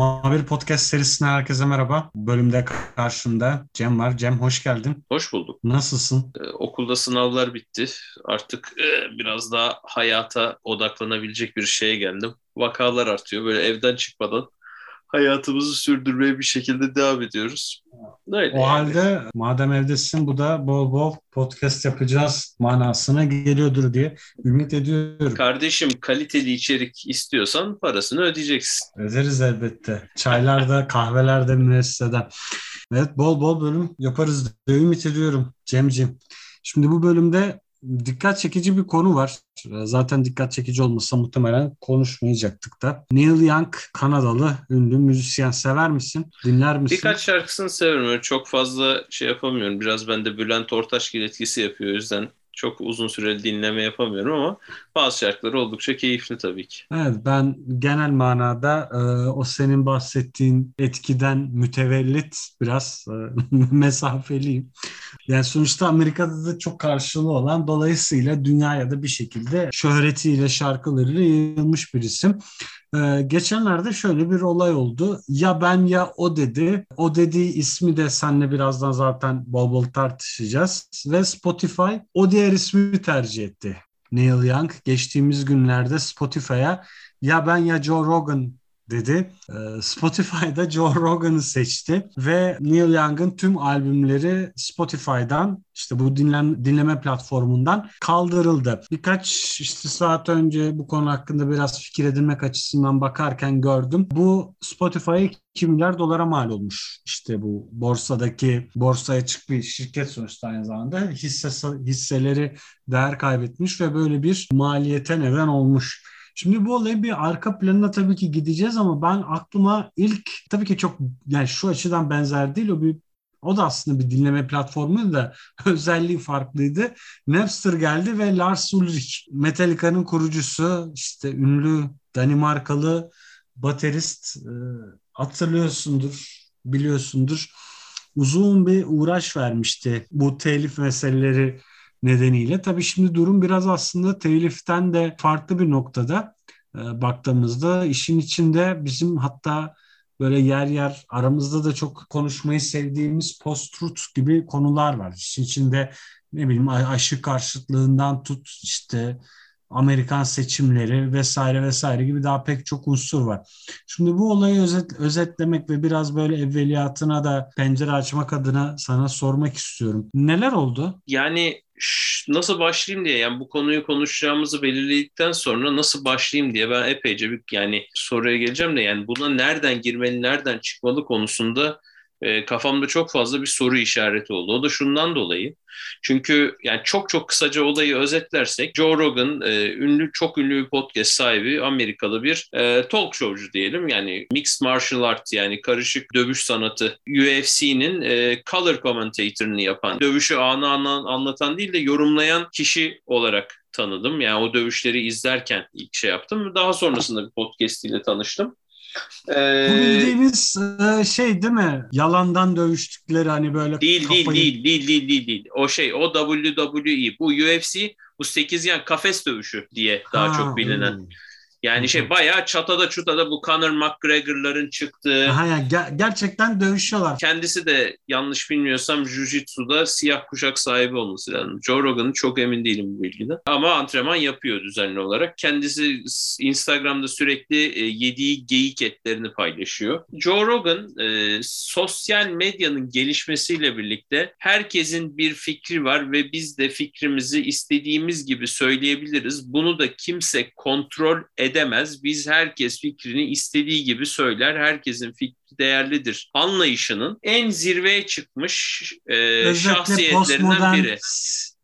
Muhabir Podcast serisine herkese merhaba. Bölümde karşımda Cem var. Cem hoş geldin. Hoş bulduk. Nasılsın? Ee, okulda sınavlar bitti. Artık e, biraz daha hayata odaklanabilecek bir şeye geldim. Vakalar artıyor. Böyle evden çıkmadan hayatımızı sürdürmeye bir şekilde devam ediyoruz. Öyle o yani. halde madem evdesin bu da bol bol podcast yapacağız manasına geliyordur diye ümit ediyorum. Kardeşim kaliteli içerik istiyorsan parasını ödeyeceksin. Öderiz elbette. Çaylarda, kahvelerde, müesseseden. Evet bol bol bölüm yaparız diye ümit ediyorum Cemciğim. Şimdi bu bölümde dikkat çekici bir konu var. Zaten dikkat çekici olmasa muhtemelen konuşmayacaktık da. Neil Young Kanadalı ünlü müzisyen sever misin? Dinler misin? Birkaç şarkısını severim. çok fazla şey yapamıyorum. Biraz bende Bülent Ortaçgil etkisi yapıyor. O yüzden çok uzun süreli dinleme yapamıyorum ama bazı şarkıları oldukça keyifli tabii ki. Evet ben genel manada e, o senin bahsettiğin etkiden mütevellit biraz e, mesafeliyim. Yani sonuçta Amerika'da da çok karşılığı olan dolayısıyla dünyaya da bir şekilde şöhretiyle şarkılarıyla yayılmış bir isim. Ee, geçenlerde şöyle bir olay oldu. Ya ben ya o dedi. O dediği ismi de seninle birazdan zaten bol bol tartışacağız. Ve Spotify o diğer ismi tercih etti. Neil Young geçtiğimiz günlerde Spotify'a ya ben ya Joe Rogan dedi. Ee, Spotify'da Joe Rogan'ı seçti ve Neil Young'ın tüm albümleri Spotify'dan işte bu dinlem, dinleme platformundan kaldırıldı. Birkaç işte saat önce bu konu hakkında biraz fikir edinmek açısından bakarken gördüm. Bu Spotify'a 2 milyar dolara mal olmuş. İşte bu borsadaki borsaya çık bir şirket sonuçta aynı zamanda hisse, hisseleri değer kaybetmiş ve böyle bir maliyete neden olmuş. Şimdi bu olayın bir arka planına tabii ki gideceğiz ama ben aklıma ilk tabii ki çok yani şu açıdan benzer değil o bir o da aslında bir dinleme platformu da özelliği farklıydı. Napster geldi ve Lars Ulrich, Metallica'nın kurucusu, işte ünlü Danimarkalı baterist e, hatırlıyorsundur, biliyorsundur. Uzun bir uğraş vermişti bu telif meseleleri nedeniyle. Tabii şimdi durum biraz aslında teliften de farklı bir noktada e, baktığımızda işin içinde bizim hatta böyle yer yer aramızda da çok konuşmayı sevdiğimiz post-truth gibi konular var. İşin içinde ne bileyim aşı karşıtlığından tut işte Amerikan seçimleri vesaire vesaire gibi daha pek çok unsur var. Şimdi bu olayı özet, özetlemek ve biraz böyle evveliyatına da pencere açmak adına sana sormak istiyorum. Neler oldu? Yani nasıl başlayayım diye yani bu konuyu konuşacağımızı belirledikten sonra nasıl başlayayım diye ben epeyce bir yani soruya geleceğim de yani buna nereden girmeli, nereden çıkmalı konusunda e, kafamda çok fazla bir soru işareti oldu. O da şundan dolayı. Çünkü yani çok çok kısaca olayı özetlersek Joe Rogan e, ünlü çok ünlü bir podcast sahibi Amerikalı bir e, talk showcu diyelim. Yani mixed martial art yani karışık dövüş sanatı UFC'nin e, color commentator'ını yapan, dövüşü anı anı anlatan değil de yorumlayan kişi olarak tanıdım. Yani o dövüşleri izlerken ilk şey yaptım. Daha sonrasında bir podcast ile tanıştım. Ee, Bu bildiğimiz e, şey değil mi? Yalandan dövüştükleri hani böyle değil, kafayı... değil, değil, değil, değil, değil. O şey, o WWE. Bu UFC, bu 8 yan kafes dövüşü diye daha ha, çok bilinen. Hmm. Yani şey bayağı çatada çutada bu Conor McGregor'ların çıktığı. Aha yani ger- gerçekten dövüşüyorlar. Kendisi de yanlış bilmiyorsam Jiu-Jitsu'da siyah kuşak sahibi olması lazım. Joe Rogan'ın çok emin değilim bu bilgiden. Ama antrenman yapıyor düzenli olarak. Kendisi Instagram'da sürekli e, yediği geyik etlerini paylaşıyor. Joe Rogan e, sosyal medyanın gelişmesiyle birlikte herkesin bir fikri var ve biz de fikrimizi istediğimiz gibi söyleyebiliriz. Bunu da kimse kontrol edemez edemez. Biz herkes fikrini istediği gibi söyler. Herkesin fikri değerlidir. Anlayışının en zirveye çıkmış e, şahsiyetlerinden biri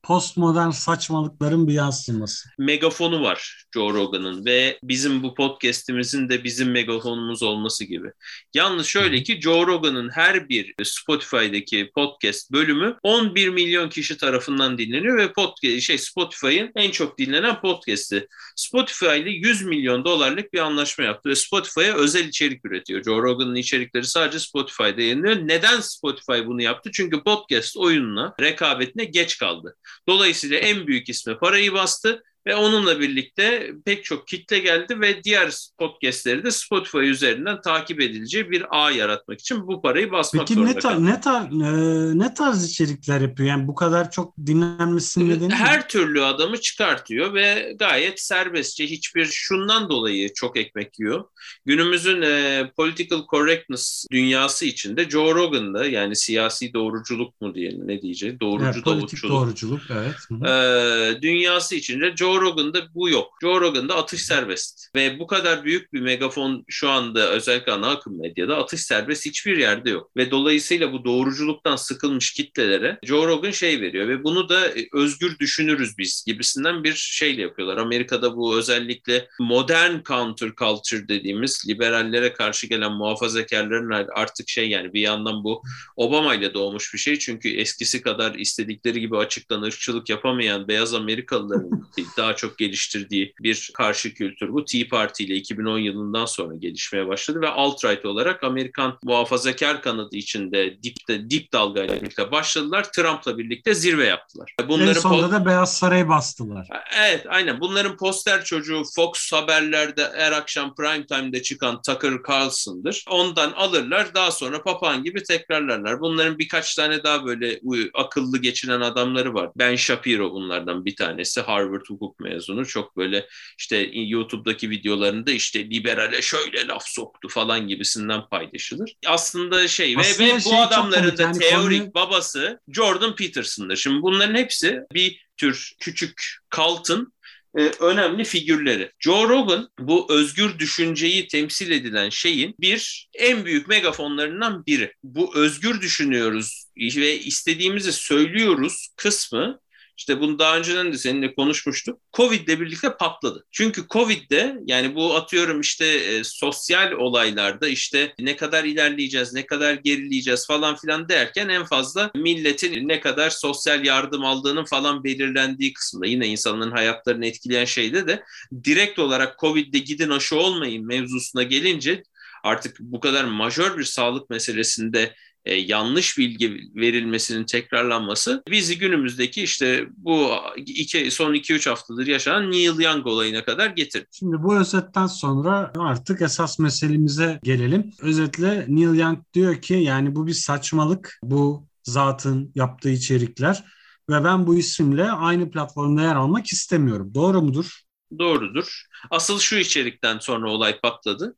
postmodern saçmalıkların bir yansıması. Megafonu var Joe Rogan'ın ve bizim bu podcast'imizin de bizim megafonumuz olması gibi. Yalnız şöyle ki Joe Rogan'ın her bir Spotify'daki podcast bölümü 11 milyon kişi tarafından dinleniyor ve podcast şey Spotify'ın en çok dinlenen podcast'i. Spotify ile 100 milyon dolarlık bir anlaşma yaptı ve Spotify'a özel içerik üretiyor. Joe Rogan'ın içerikleri sadece Spotify'da yayınlıyor. Neden Spotify bunu yaptı? Çünkü podcast oyununa, rekabetine geç kaldı. Dolayısıyla en büyük isme parayı bastı ve onunla birlikte pek çok kitle geldi ve diğer podcastleri de Spotify üzerinden takip edileceği bir ağ yaratmak için bu parayı basmak Peki zorunda ne, tar ne, tar e, ne tarz içerikler yapıyor? Yani bu kadar çok dinlenmesinin nedeni Her mi? türlü adamı çıkartıyor ve gayet serbestçe hiçbir şundan dolayı çok ekmek yiyor. Günümüzün e, political correctness dünyası içinde Joe Rogan'da yani siyasi doğruculuk mu diyelim ne diyeceğiz? Doğrucu Evet, politik davutçuluk. doğruculuk evet. Ee, dünyası içinde Joe Rogan'da bu yok. Joe Rogan'da atış serbest. Ve bu kadar büyük bir megafon şu anda özellikle ana akım medyada atış serbest hiçbir yerde yok. Ve dolayısıyla bu doğruculuktan sıkılmış kitlelere Joe Rogan şey veriyor ve bunu da e, özgür düşünürüz biz gibisinden bir şeyle yapıyorlar. Amerika'da bu özellikle modern counter culture dediğimiz liberallere karşı gelen muhafazakarların artık şey yani bir yandan bu Obama ile doğmuş bir şey. Çünkü eskisi kadar istedikleri gibi açıktan ırkçılık yapamayan beyaz Amerikalıların daha çok geliştirdiği bir karşı kültür bu. Tea Party ile 2010 yılından sonra gelişmeye başladı ve alt-right olarak Amerikan muhafazakar kanadı içinde dip, dip dalgayla birlikte başladılar. Trump'la birlikte zirve yaptılar. en sonunda da Beyaz Saray'ı bastılar. Evet aynen bunların poster çocuğu Fox haberlerde her akşam prime time'de çıkan Tucker Carlson'dır. Ondan alırlar daha sonra papağan gibi tekrarlarlar. Bunların birkaç tane daha böyle akıllı geçinen adamları var. Ben Shapiro bunlardan bir tanesi. Harvard hukuk mezunu. Çok böyle işte YouTube'daki videolarında işte liberale şöyle laf soktu falan gibisinden paylaşılır. Aslında şey Aslında ve, ve şey bu adamların da Yani teorik konuyu- babası Jordan Peterson'dır. Şimdi bunların hepsi bir tür küçük kaltın e, önemli figürleri. Joe Rogan bu özgür düşünceyi temsil edilen şeyin bir en büyük megafonlarından biri. Bu özgür düşünüyoruz ve istediğimizi söylüyoruz kısmı işte bunu daha önceden de seninle konuşmuştuk. Covid ile birlikte patladı. Çünkü Covid'de yani bu atıyorum işte e, sosyal olaylarda işte ne kadar ilerleyeceğiz, ne kadar gerileyeceğiz falan filan derken en fazla milletin ne kadar sosyal yardım aldığının falan belirlendiği kısımda yine insanların hayatlarını etkileyen şeyde de direkt olarak Covid'de gidin aşı olmayın mevzusuna gelince artık bu kadar majör bir sağlık meselesinde e, yanlış bilgi verilmesinin tekrarlanması bizi günümüzdeki işte bu iki, son 2-3 haftadır yaşanan Neil Young olayına kadar getirdi. Şimdi bu özetten sonra artık esas meselemize gelelim. Özetle Neil Young diyor ki yani bu bir saçmalık. Bu zatın yaptığı içerikler ve ben bu isimle aynı platformda yer almak istemiyorum. Doğru mudur? Doğrudur. Asıl şu içerikten sonra olay patladı.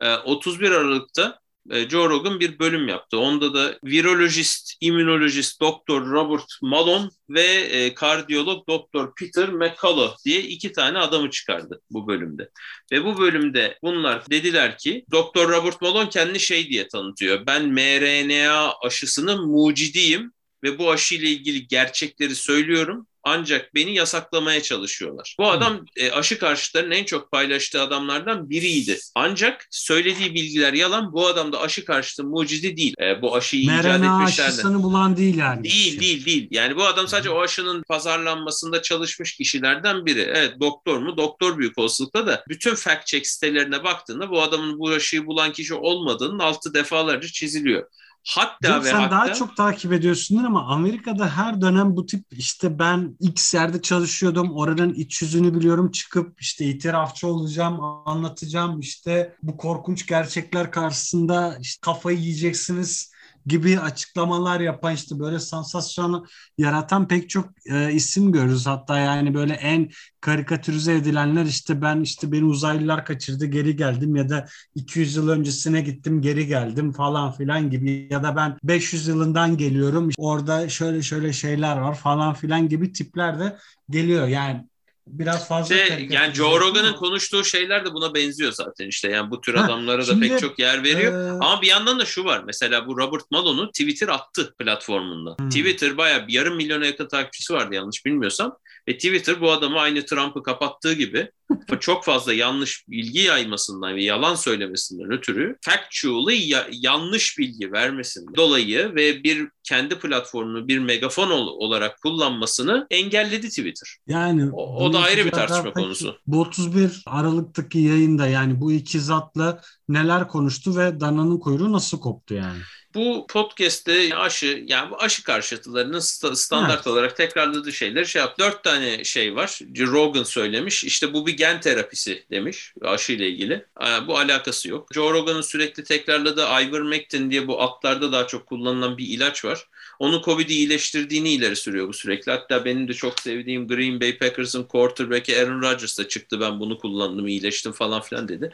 E, 31 Aralık'ta e, Joe Rogan bir bölüm yaptı. Onda da virolojist, immünolojist Dr. Robert Malone ve e, kardiyolog Dr. Peter McCullough diye iki tane adamı çıkardı bu bölümde. Ve bu bölümde bunlar dediler ki Dr. Robert Malone kendini şey diye tanıtıyor. Ben mRNA aşısının mucidiyim ve bu aşıyla ilgili gerçekleri söylüyorum ancak beni yasaklamaya çalışıyorlar. Bu adam e, aşı karşıtlarının en çok paylaştığı adamlardan biriydi. Ancak söylediği bilgiler yalan. Bu adam da aşı karşıtı mucidi değil. E, bu aşıyı icat mRNA etmişlerdi. aşısını bulan değil yani. Değil değil değil. Yani bu adam sadece o aşının pazarlanmasında çalışmış kişilerden biri. Evet doktor mu? Doktor büyük olasılıkla da bütün fact check sitelerine baktığında bu adamın bu aşıyı bulan kişi olmadığının altı defalarca çiziliyor. Hatta Canım ve sen hatta daha çok takip ediyorsundur ama Amerika'da her dönem bu tip işte ben X yerde çalışıyordum oranın iç yüzünü biliyorum çıkıp işte itirafçı olacağım anlatacağım işte bu korkunç gerçekler karşısında işte kafayı yiyeceksiniz gibi açıklamalar yapan işte böyle sansasyonu yaratan pek çok e, isim görürüz. Hatta yani böyle en karikatürize edilenler işte ben işte beni uzaylılar kaçırdı geri geldim ya da 200 yıl öncesine gittim geri geldim falan filan gibi ya da ben 500 yılından geliyorum orada şöyle şöyle şeyler var falan filan gibi tipler de geliyor yani biraz fazla İşte, karikatürize yani Joe Rogan'ın konuştuğu şeyler de buna benziyor zaten işte yani bu tür Ha, adamlara da pek çok yer veriyor. Ee, Ama bir yandan da şu var. Mesela bu Robert Malone'u Twitter attı platformunda. Hmm. Twitter bayağı yarım milyona yakın takipçisi vardı yanlış bilmiyorsam. Ve Twitter bu adamı aynı Trump'ı kapattığı gibi çok fazla yanlış bilgi yaymasından ve yalan söylemesinden ötürü factually ya, yanlış bilgi vermesinden dolayı ve bir kendi platformunu bir megafon olarak kullanmasını engelledi Twitter. Yani o, o da ayrı bir tartışma konusu. Bu 31 Aralık'taki yayında yani bu iki zatla neler konuştu ve dananın kuyruğu nasıl koptu yani? Bu podcast'te aşı yani bu aşı karşıtılarının standart evet. olarak tekrarladığı şeyler şey yap. Dört tane şey var. Rogan söylemiş. İşte bu bir gen terapisi demiş aşı ile ilgili. Bu alakası yok. Joe Rogan'ın sürekli tekrarladığı Ivermectin diye bu atlarda daha çok kullanılan bir ilaç var. Onu Covid'i iyileştirdiğini ileri sürüyor bu sürekli. Hatta benim de çok sevdiğim Green Bay Packers'ın quarterback'i Aaron Rodgers da çıktı. Ben bunu kullandım, iyileştim falan filan dedi.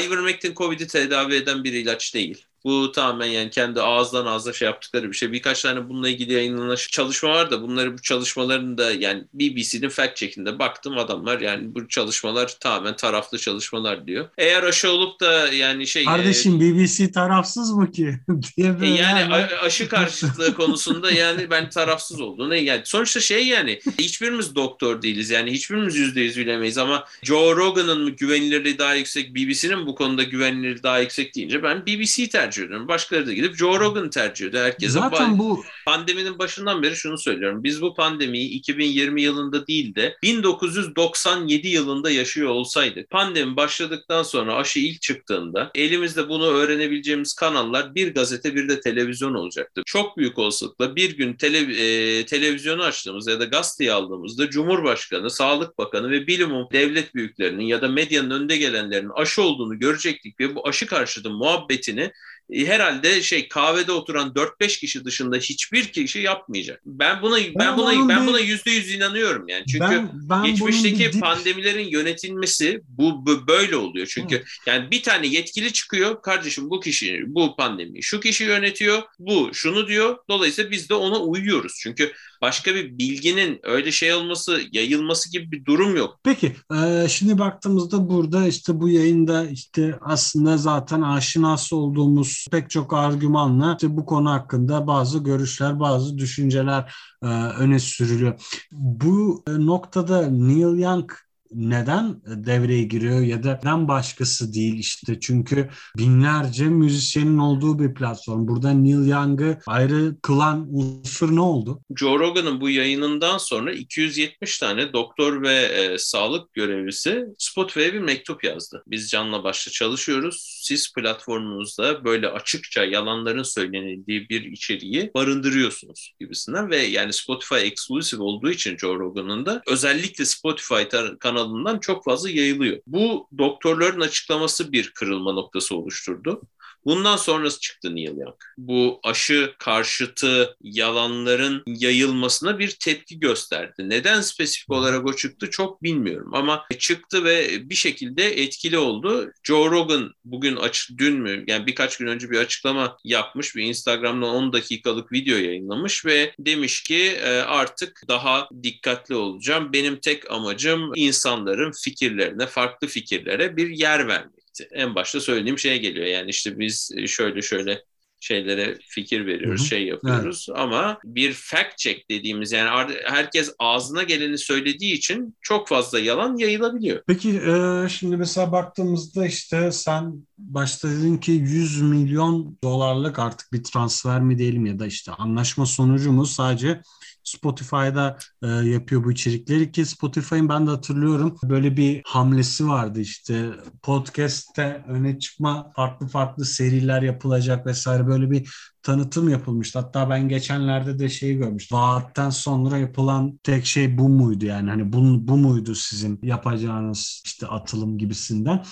Ivermectin Covid'i tedavi eden bir ilaç değil. Bu tamamen yani kendi ağızdan ağza şey yaptıkları bir şey. Birkaç tane bununla ilgili yayınlanan çalışma var da bunları bu çalışmaların da yani BBC'nin fact check'inde baktım adamlar yani bu çalışmalar tamamen taraflı çalışmalar diyor. Eğer aşı olup da yani şey Kardeşim e, BBC tarafsız mı ki? diye böyle yani, yani aşı karşıtlığı konusunda yani ben tarafsız olduğunu yani sonuçta şey yani hiçbirimiz doktor değiliz yani hiçbirimiz yüzde yüz bilemeyiz ama Joe Rogan'ın mı güvenilirliği daha yüksek BBC'nin bu konuda güvenilirliği daha yüksek deyince ben BBC tercih tercih ediyorum. Başkaları da gidip Joe Rogan tercih ediyor. Herkese Zaten bu pandeminin başından beri şunu söylüyorum. Biz bu pandemiyi 2020 yılında değil de 1997 yılında yaşıyor olsaydık pandemi başladıktan sonra aşı ilk çıktığında elimizde bunu öğrenebileceğimiz kanallar bir gazete bir de televizyon olacaktı. Çok büyük olasılıkla bir gün tele, e, televizyonu açtığımızda ya da gazeteyi aldığımızda Cumhurbaşkanı, Sağlık Bakanı ve bilim devlet büyüklerinin ya da medyanın önde gelenlerin aşı olduğunu görecektik ve bu aşı karşıtı muhabbetini herhalde şey kahvede oturan 4-5 kişi dışında hiçbir kişi yapmayacak. Ben buna ben, ben buna ben buna yüzde yüz inanıyorum yani. Çünkü ben, ben geçmişteki dip... pandemilerin yönetilmesi bu, bu böyle oluyor. Çünkü Hı. yani bir tane yetkili çıkıyor. Kardeşim bu kişi bu pandemi şu kişi yönetiyor. Bu şunu diyor. Dolayısıyla biz de ona uyuyoruz. Çünkü başka bir bilginin öyle şey olması, yayılması gibi bir durum yok. Peki, e, şimdi baktığımızda burada işte bu yayında işte aslında zaten aşinası olduğumuz pek çok argümanla işte bu konu hakkında bazı görüşler, bazı düşünceler e, öne sürülüyor. Bu e, noktada Neil Young neden devreye giriyor ya da neden başkası değil işte çünkü binlerce müzisyenin olduğu bir platform. Burada Neil Young'ı ayrı kılan unsur ne oldu? Joe Rogan'ın bu yayınından sonra 270 tane doktor ve e, sağlık görevlisi Spotify'a bir mektup yazdı. Biz canla başla çalışıyoruz. Siz platformunuzda böyle açıkça yalanların söylenildiği bir içeriği barındırıyorsunuz gibisinden ve yani Spotify exclusive olduğu için Joe Rogan'ın da özellikle Spotify kanalı kanalından çok fazla yayılıyor. Bu doktorların açıklaması bir kırılma noktası oluşturdu. Bundan sonrası çıktı Neil Young. Bu aşı karşıtı yalanların yayılmasına bir tepki gösterdi. Neden spesifik olarak o çıktı çok bilmiyorum ama çıktı ve bir şekilde etkili oldu. Joe Rogan bugün aç dün mü yani birkaç gün önce bir açıklama yapmış. Bir Instagram'da 10 dakikalık video yayınlamış ve demiş ki e, artık daha dikkatli olacağım. Benim tek amacım insanların fikirlerine, farklı fikirlere bir yer vermek en başta söylediğim şeye geliyor. Yani işte biz e, şöyle şöyle şeylere fikir veriyoruz, Hı-hı. şey yapıyoruz evet. ama bir fact check dediğimiz yani herkes ağzına geleni söylediği için çok fazla yalan yayılabiliyor. Peki e, şimdi mesela baktığımızda işte sen başta dedin ki 100 milyon dolarlık artık bir transfer mi diyelim ya da işte anlaşma sonucu mu sadece Spotify'da e, yapıyor bu içerikleri ki Spotify'ın ben de hatırlıyorum böyle bir hamlesi vardı işte podcast'te öne çıkma farklı farklı seriler yapılacak vesaire böyle bir tanıtım yapılmıştı. Hatta ben geçenlerde de şeyi görmüştüm. Vaatten sonra yapılan tek şey bu muydu yani hani bu, bu muydu sizin yapacağınız işte atılım gibisinden.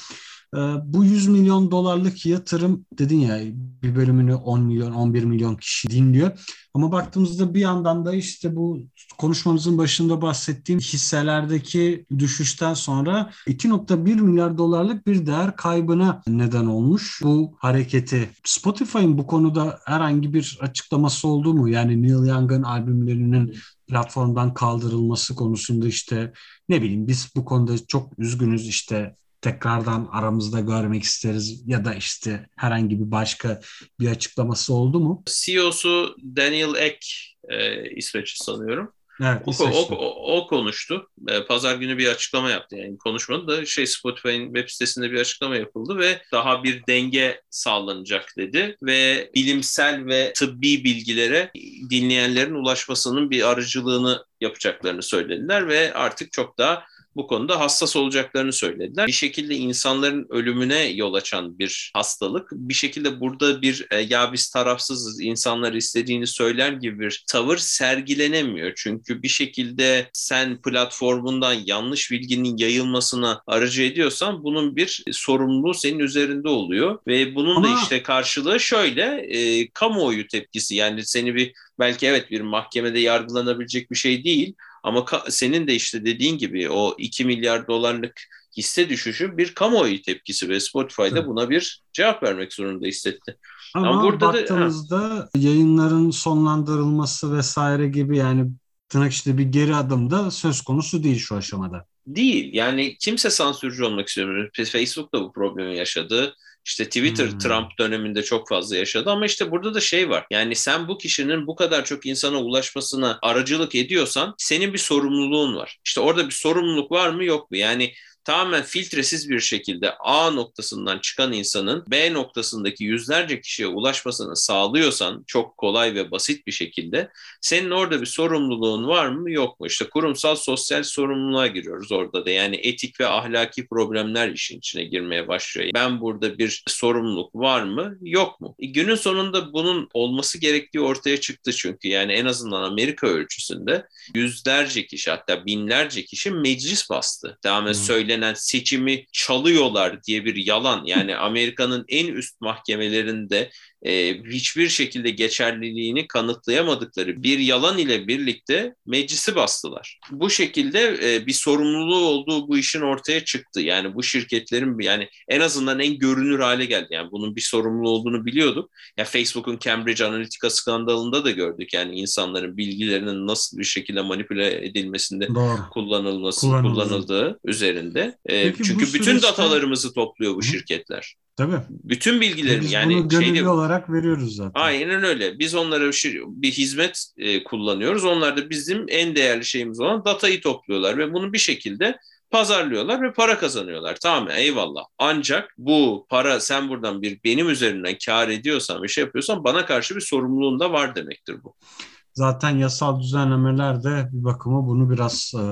Ee, bu 100 milyon dolarlık yatırım dedin ya bir bölümünü 10 milyon 11 milyon kişi dinliyor. Ama baktığımızda bir yandan da işte bu konuşmamızın başında bahsettiğim hisselerdeki düşüşten sonra 2.1 milyar dolarlık bir değer kaybına neden olmuş bu hareketi. Spotify'ın bu konuda herhangi bir açıklaması oldu mu? Yani Neil Young'ın albümlerinin platformdan kaldırılması konusunda işte ne bileyim biz bu konuda çok üzgünüz işte tekrardan aramızda görmek isteriz ya da işte herhangi bir başka bir açıklaması oldu mu? CEO'su Daniel Ek e, İsveçli sanıyorum. Evet, o, o, o, o konuştu. E, Pazar günü bir açıklama yaptı. Yani konuşmadı da şey Spotify'ın web sitesinde bir açıklama yapıldı ve daha bir denge sağlanacak dedi ve bilimsel ve tıbbi bilgilere dinleyenlerin ulaşmasının bir aracılığını yapacaklarını söylediler ve artık çok daha bu konuda hassas olacaklarını söylediler. Bir şekilde insanların ölümüne yol açan bir hastalık. Bir şekilde burada bir e, ya biz tarafsızız, insanlar istediğini söyler gibi bir tavır sergilenemiyor. Çünkü bir şekilde sen platformundan yanlış bilginin yayılmasına aracı ediyorsan bunun bir sorumluluğu senin üzerinde oluyor. Ve bunun Ama... da işte karşılığı şöyle e, kamuoyu tepkisi yani seni bir belki evet bir mahkemede yargılanabilecek bir şey değil ama senin de işte dediğin gibi o 2 milyar dolarlık hisse düşüşü bir kamuoyu tepkisi ve Spotify'da evet. buna bir cevap vermek zorunda hissetti. Ama, Ama burada baktığımızda da, yayınların sonlandırılması vesaire gibi yani tırnak işte bir geri adım da söz konusu değil şu aşamada. Değil. Yani kimse sansürcü olmak istemiyor. Facebook da bu problemi yaşadı. İşte Twitter hmm. Trump döneminde çok fazla yaşadı ama işte burada da şey var. Yani sen bu kişinin bu kadar çok insana ulaşmasına aracılık ediyorsan senin bir sorumluluğun var. İşte orada bir sorumluluk var mı yok mu? Yani tamamen filtresiz bir şekilde A noktasından çıkan insanın B noktasındaki yüzlerce kişiye ulaşmasını sağlıyorsan çok kolay ve basit bir şekilde senin orada bir sorumluluğun var mı yok mu? İşte kurumsal sosyal sorumluluğa giriyoruz orada da yani etik ve ahlaki problemler işin içine girmeye başlıyor. Ben burada bir sorumluluk var mı yok mu? E, günün sonunda bunun olması gerektiği ortaya çıktı çünkü yani en azından Amerika ölçüsünde yüzlerce kişi hatta binlerce kişi meclis bastı. Tamamen hmm. söyle söylenen seçimi çalıyorlar diye bir yalan. Yani Amerika'nın en üst mahkemelerinde e, hiçbir şekilde geçerliliğini kanıtlayamadıkları bir yalan ile birlikte meclisi bastılar. Bu şekilde e, bir sorumluluğu olduğu bu işin ortaya çıktı. Yani bu şirketlerin yani en azından en görünür hale geldi. Yani bunun bir sorumluluğu olduğunu biliyorduk. Ya Facebook'un Cambridge Analytica skandalında da gördük. Yani insanların bilgilerinin nasıl bir şekilde manipüle edilmesinde Doğru. kullanılması kullanıldığı üzerinde. E, çünkü bütün süreçte... datalarımızı topluyor bu şirketler. Tabii. Bütün bilgilerini Biz yani bunu gönüllü şeyde, olarak veriyoruz zaten. Aynen öyle. Biz onlara bir hizmet e, kullanıyoruz. Onlar da bizim en değerli şeyimiz olan datayı topluyorlar ve bunu bir şekilde pazarlıyorlar ve para kazanıyorlar. Tamam eyvallah. Ancak bu para sen buradan bir benim üzerinden kar ediyorsan bir şey yapıyorsan bana karşı bir sorumluluğun da var demektir bu. Zaten yasal düzenlemeler de bir bakıma bunu biraz e,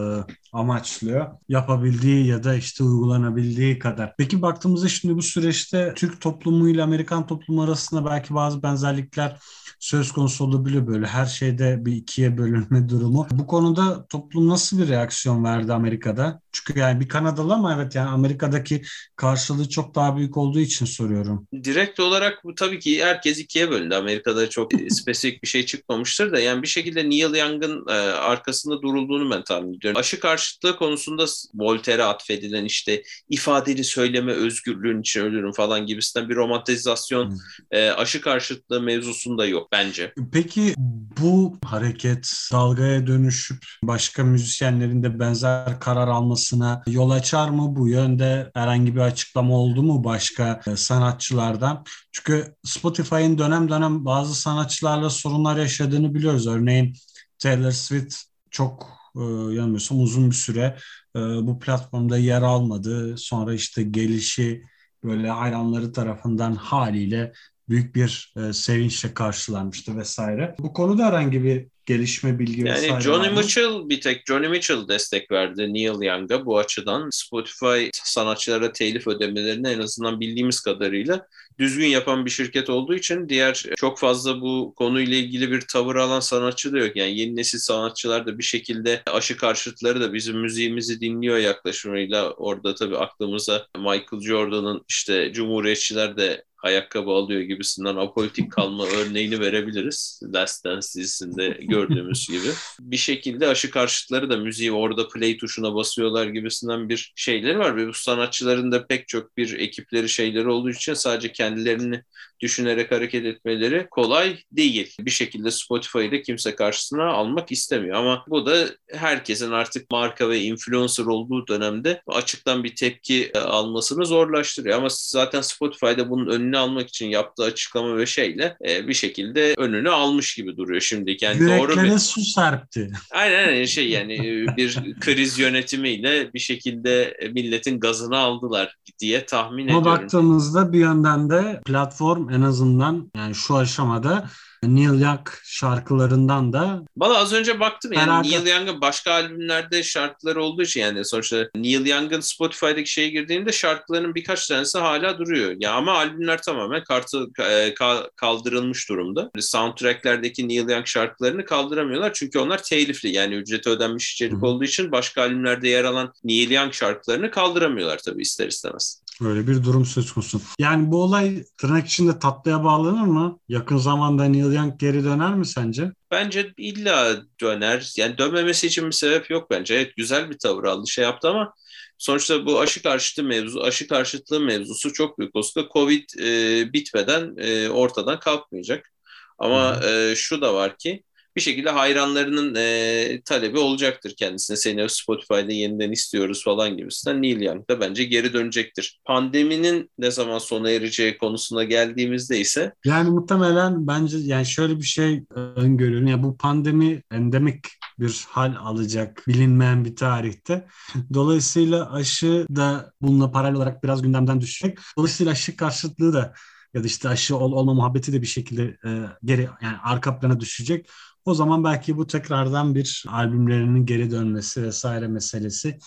amaçlıyor. Yapabildiği ya da işte uygulanabildiği kadar. Peki baktığımızda şimdi bu süreçte Türk toplumu ile Amerikan toplumu arasında belki bazı benzerlikler söz konusu olabiliyor böyle her şeyde bir ikiye bölünme durumu. Bu konuda toplum nasıl bir reaksiyon verdi Amerika'da? Çünkü yani bir Kanadalı ama evet yani Amerika'daki karşılığı çok daha büyük olduğu için soruyorum. Direkt olarak bu tabii ki herkes ikiye bölündü. Amerika'da çok spesifik bir şey çıkmamıştır da yani bir şekilde Neil Young'ın e, arkasında durulduğunu ben tahmin ediyorum. Aşı karşıtlığı konusunda Voltaire'e atfedilen işte ifadeli söyleme özgürlüğün için ölürüm falan gibisinden bir romantizasyon hmm. e, aşı karşıtlığı mevzusunda yok bence. Peki bu hareket dalgaya dönüşüp başka müzisyenlerin de benzer karar almasına yol açar mı? Bu yönde herhangi bir açıklama oldu mu başka e, sanatçılardan? Çünkü Spotify'ın dönem dönem bazı sanatçılarla sorunlar yaşadığını biliyoruz. Örneğin Taylor Swift çok e, yanılmıyorsam uzun bir süre e, bu platformda yer almadı. Sonra işte gelişi böyle hayranları tarafından haliyle büyük bir e, sevinçle karşılanmıştı vesaire. Bu konuda herhangi bir gelişme bilgi yani vesaire Yani Johnny Mitchell bir tek Johnny Mitchell destek verdi Neil Young'a bu açıdan. Spotify sanatçılara telif ödemelerini en azından bildiğimiz kadarıyla düzgün yapan bir şirket olduğu için diğer çok fazla bu konuyla ilgili bir tavır alan sanatçı da yok. Yani yeni nesil sanatçılar da bir şekilde aşı karşıtları da bizim müziğimizi dinliyor yaklaşımıyla. Orada tabii aklımıza Michael Jordan'ın işte Cumhuriyetçiler de ayakkabı alıyor gibisinden apolitik kalma örneğini verebiliriz. Last Dance dizisinde gördüğümüz gibi. Bir şekilde aşı karşıtları da müziği orada play tuşuna basıyorlar gibisinden bir şeyleri var ve bu sanatçıların da pek çok bir ekipleri şeyleri olduğu için sadece kendilerini düşünerek hareket etmeleri kolay değil. Bir şekilde Spotify'ı da kimse karşısına almak istemiyor ama bu da herkesin artık marka ve influencer olduğu dönemde açıktan bir tepki e, almasını zorlaştırıyor. Ama zaten Spotify'da bunun önünü almak için yaptığı açıklama ve şeyle e, bir şekilde önünü almış gibi duruyor şimdi. Yani doğru bir... su serpti. Aynen aynen şey yani e, bir kriz yönetimiyle bir şekilde milletin gazını aldılar diye tahmin Ama ediyorum. Ama baktığımızda bir yönden de platform en azından yani şu aşamada Neil Young şarkılarından da Valla az önce baktım yani herhalde... Neil Young'ın başka albümlerde şarkıları olduğu için yani sonuçta Neil Young'ın Spotify'daki şeye girdiğinde şarkılarının birkaç tanesi hala duruyor. Ya ama albümler tamamen kartı e, kaldırılmış durumda. Soundtrack'lerdeki Neil Young şarkılarını kaldıramıyorlar çünkü onlar telifli yani ücreti ödenmiş içerik Hı. olduğu için başka albümlerde yer alan Neil Young şarkılarını kaldıramıyorlar tabii ister istemez. Öyle bir durum söz konusu. Yani bu olay tırnak içinde tatlıya bağlanır mı? Yakın zamanda Neil Young geri döner mi sence? Bence illa döner. Yani dönmemesi için bir sebep yok bence. Evet güzel bir tavır aldı şey yaptı ama sonuçta bu aşı karşıtı mevzu, aşı karşıtlığı mevzusu çok büyük. Koska Covid e, bitmeden e, ortadan kalkmayacak. Ama e, şu da var ki bir şekilde hayranlarının e, talebi olacaktır kendisine. Seni Spotify'da yeniden istiyoruz falan gibisinden. Neil Young da bence geri dönecektir. Pandeminin ne zaman sona ereceği konusuna geldiğimizde ise yani muhtemelen bence yani şöyle bir şey öngörüyorum. Yani bu pandemi endemik bir hal alacak bilinmeyen bir tarihte. Dolayısıyla aşı da bununla paralel olarak biraz gündemden düşecek. Dolayısıyla aşı karşıtlığı da ya da işte aşı ol, olma muhabbeti de bir şekilde e, geri yani arka plana düşecek. O zaman belki bu tekrardan bir albümlerinin geri dönmesi vesaire meselesi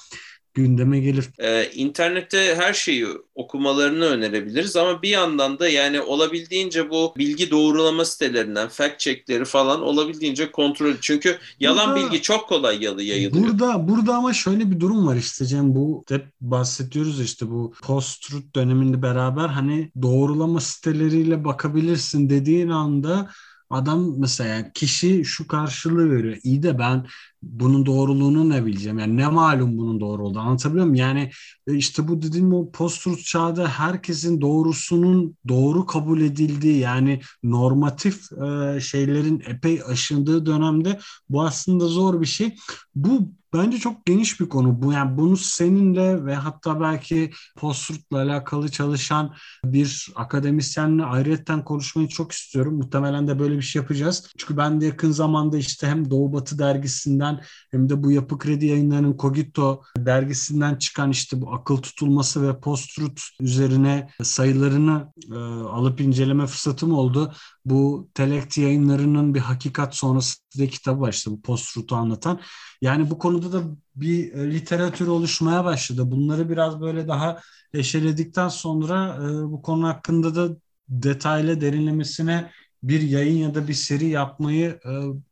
gündeme gelir. Ee, internette her şeyi okumalarını önerebiliriz ama bir yandan da yani olabildiğince bu bilgi doğrulama sitelerinden fact checkleri falan olabildiğince kontrol çünkü yalan burada, bilgi çok kolay yalı yayılıyor. Burada burada ama şöyle bir durum var işte Cem bu hep bahsediyoruz işte bu post-truth döneminde beraber hani doğrulama siteleriyle bakabilirsin dediğin anda Adam mesela kişi şu karşılığı veriyor. İyi de ben bunun doğruluğunu ne bileceğim? Yani ne malum bunun doğru olduğu anlatabiliyor muyum? Yani e, işte bu dediğim o post çağda herkesin doğrusunun doğru kabul edildiği yani normatif e, şeylerin epey aşındığı dönemde bu aslında zor bir şey. Bu Bence çok geniş bir konu bu. Yani bunu seninle ve hatta belki Postrut'la alakalı çalışan bir akademisyenle ayrıyetten konuşmayı çok istiyorum. Muhtemelen de böyle bir şey yapacağız. Çünkü ben de yakın zamanda işte hem Doğu Batı dergisinden hem de bu Yapı Kredi yayınlarının Cogito dergisinden çıkan işte bu akıl tutulması ve Postrut üzerine sayılarını e, alıp inceleme fırsatım oldu. Bu Telekti yayınlarının bir hakikat sonrası diye kitabı var işte bu Postrut'u anlatan. Yani bu konuda da bir e, literatür oluşmaya başladı. Bunları biraz böyle daha eşeledikten sonra e, bu konu hakkında da detaylı derinlemesine bir yayın ya da bir seri yapmayı e,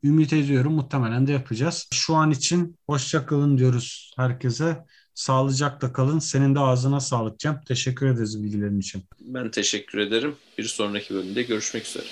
ümit ediyorum. Muhtemelen de yapacağız. Şu an için hoşçakalın diyoruz herkese. Sağlıcakla kalın. Senin de ağzına sağlık Cem. Teşekkür ederiz bilgilerin için. Ben teşekkür ederim. Bir sonraki bölümde görüşmek üzere.